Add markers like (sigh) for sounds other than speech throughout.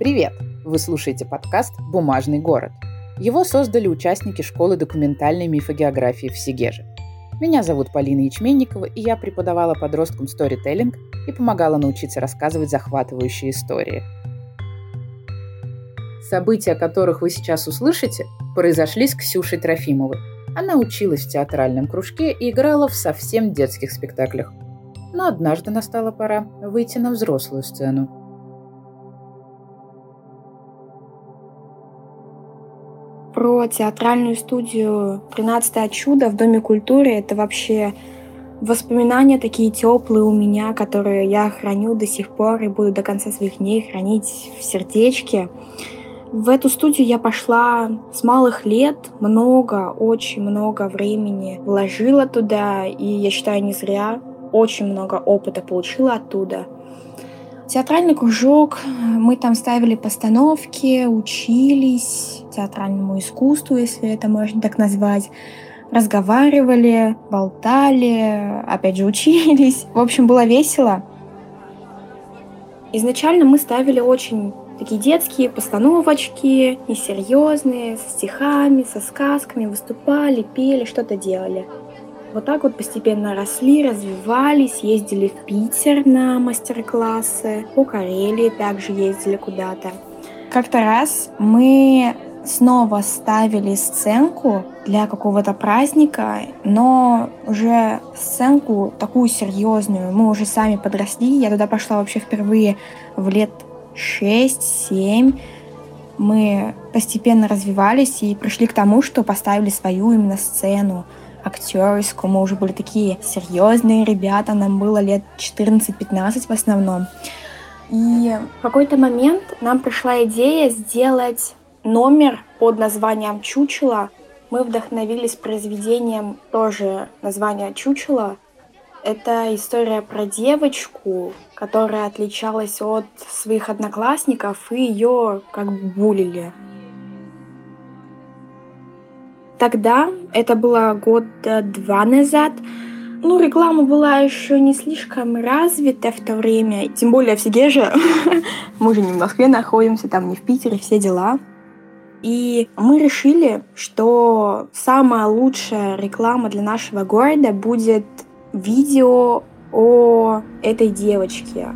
Привет! Вы слушаете подкаст «Бумажный город». Его создали участники школы документальной мифогеографии в Сигеже. Меня зовут Полина Ячменникова, и я преподавала подросткам сторителлинг и помогала научиться рассказывать захватывающие истории. События, которых вы сейчас услышите, произошли с Ксюшей Трофимовой. Она училась в театральном кружке и играла в совсем детских спектаклях. Но однажды настала пора выйти на взрослую сцену. Про театральную студию «13 чудо» в Доме культуры — это вообще воспоминания такие теплые у меня, которые я храню до сих пор и буду до конца своих дней хранить в сердечке. В эту студию я пошла с малых лет, много, очень много времени вложила туда, и я считаю, не зря, очень много опыта получила оттуда. Театральный кружок, мы там ставили постановки, учились театральному искусству, если это можно так назвать, разговаривали, болтали, опять же (laughs) учились. В общем, было весело. Изначально мы ставили очень Такие детские постановочки, несерьезные, со стихами, со сказками, выступали, пели, что-то делали. Вот так вот постепенно росли, развивались, ездили в Питер на мастер-классы, по Карелии также ездили куда-то. Как-то раз мы снова ставили сценку для какого-то праздника, но уже сценку такую серьезную. Мы уже сами подросли. Я туда пошла вообще впервые в лет 6-7 мы постепенно развивались и пришли к тому, что поставили свою именно сцену актерскую. Мы уже были такие серьезные ребята, нам было лет 14-15 в основном. И в какой-то момент нам пришла идея сделать номер под названием «Чучело». Мы вдохновились произведением тоже названия «Чучело», это история про девочку, которая отличалась от своих одноклассников, и ее как бы булили. Тогда, это было года два назад, ну, реклама была еще не слишком развита в то время, тем более в Сигеже. (laughs) Мы же не в Москве находимся, там не в Питере, все дела. И мы решили, что самая лучшая реклама для нашего города будет видео о этой девочке.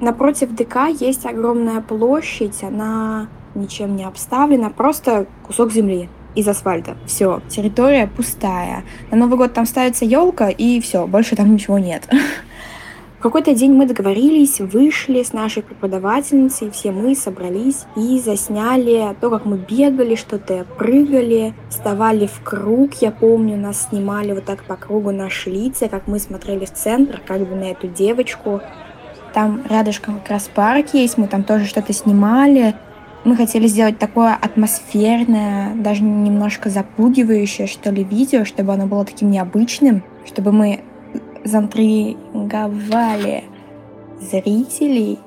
Напротив ДК есть огромная площадь, она ничем не обставлена, просто кусок земли из асфальта. Все, территория пустая. На Новый год там ставится елка, и все, больше там ничего нет. В какой-то день мы договорились, вышли с нашей преподавательницей, все мы собрались и засняли то, как мы бегали, что-то прыгали, вставали в круг, я помню, нас снимали вот так по кругу наши лица, как мы смотрели в центр, как бы на эту девочку. Там рядышком как раз парк есть, мы там тоже что-то снимали. Мы хотели сделать такое атмосферное, даже немножко запугивающее, что ли, видео, чтобы оно было таким необычным, чтобы мы заинтриговали зрителей.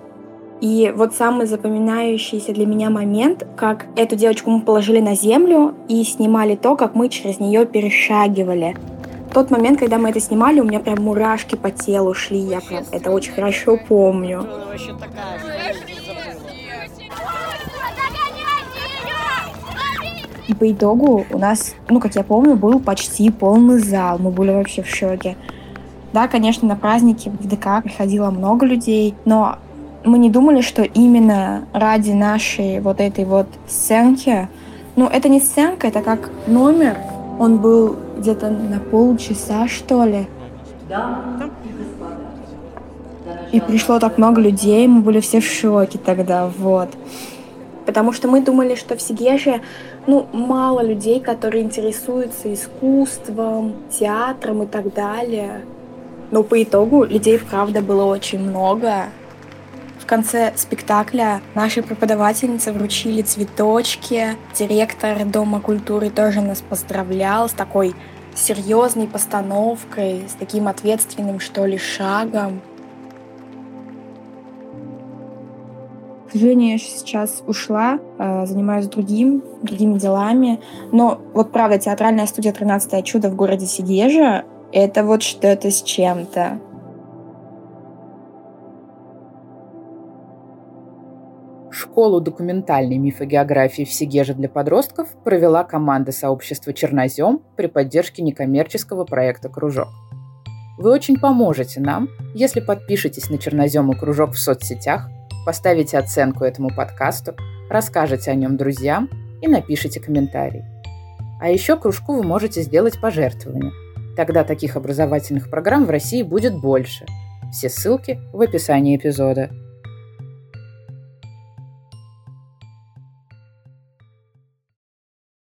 И вот самый запоминающийся для меня момент, как эту девочку мы положили на землю и снимали то, как мы через нее перешагивали. Тот момент, когда мы это снимали, у меня прям мурашки по телу шли, я прям это очень хорошо помню. И по итогу у нас, ну, как я помню, был почти полный зал. Мы были вообще в шоке. Да, конечно, на праздники в ДК приходило много людей, но мы не думали, что именно ради нашей вот этой вот сценки, ну, это не сценка, это как номер, он был где-то на полчаса, что ли. И пришло так много людей, мы были все в шоке тогда, вот. Потому что мы думали, что в Сигеже, ну, мало людей, которые интересуются искусством, театром и так далее. Но по итогу людей, правда, было очень много. В конце спектакля наши преподавательницы вручили цветочки. Директор Дома культуры тоже нас поздравлял с такой серьезной постановкой, с таким ответственным, что ли, шагом. К сожалению, я сейчас ушла, э, занимаюсь другим, другими делами. Но вот правда, театральная студия «13 чудо» в городе Сигежа это вот что-то с чем-то. Школу документальной мифогеографии в Сигеже для подростков провела команда сообщества «Чернозем» при поддержке некоммерческого проекта «Кружок». Вы очень поможете нам, если подпишетесь на «Чернозем» и «Кружок» в соцсетях, поставите оценку этому подкасту, расскажете о нем друзьям и напишите комментарий. А еще кружку вы можете сделать пожертвование. Тогда таких образовательных программ в России будет больше. Все ссылки в описании эпизода.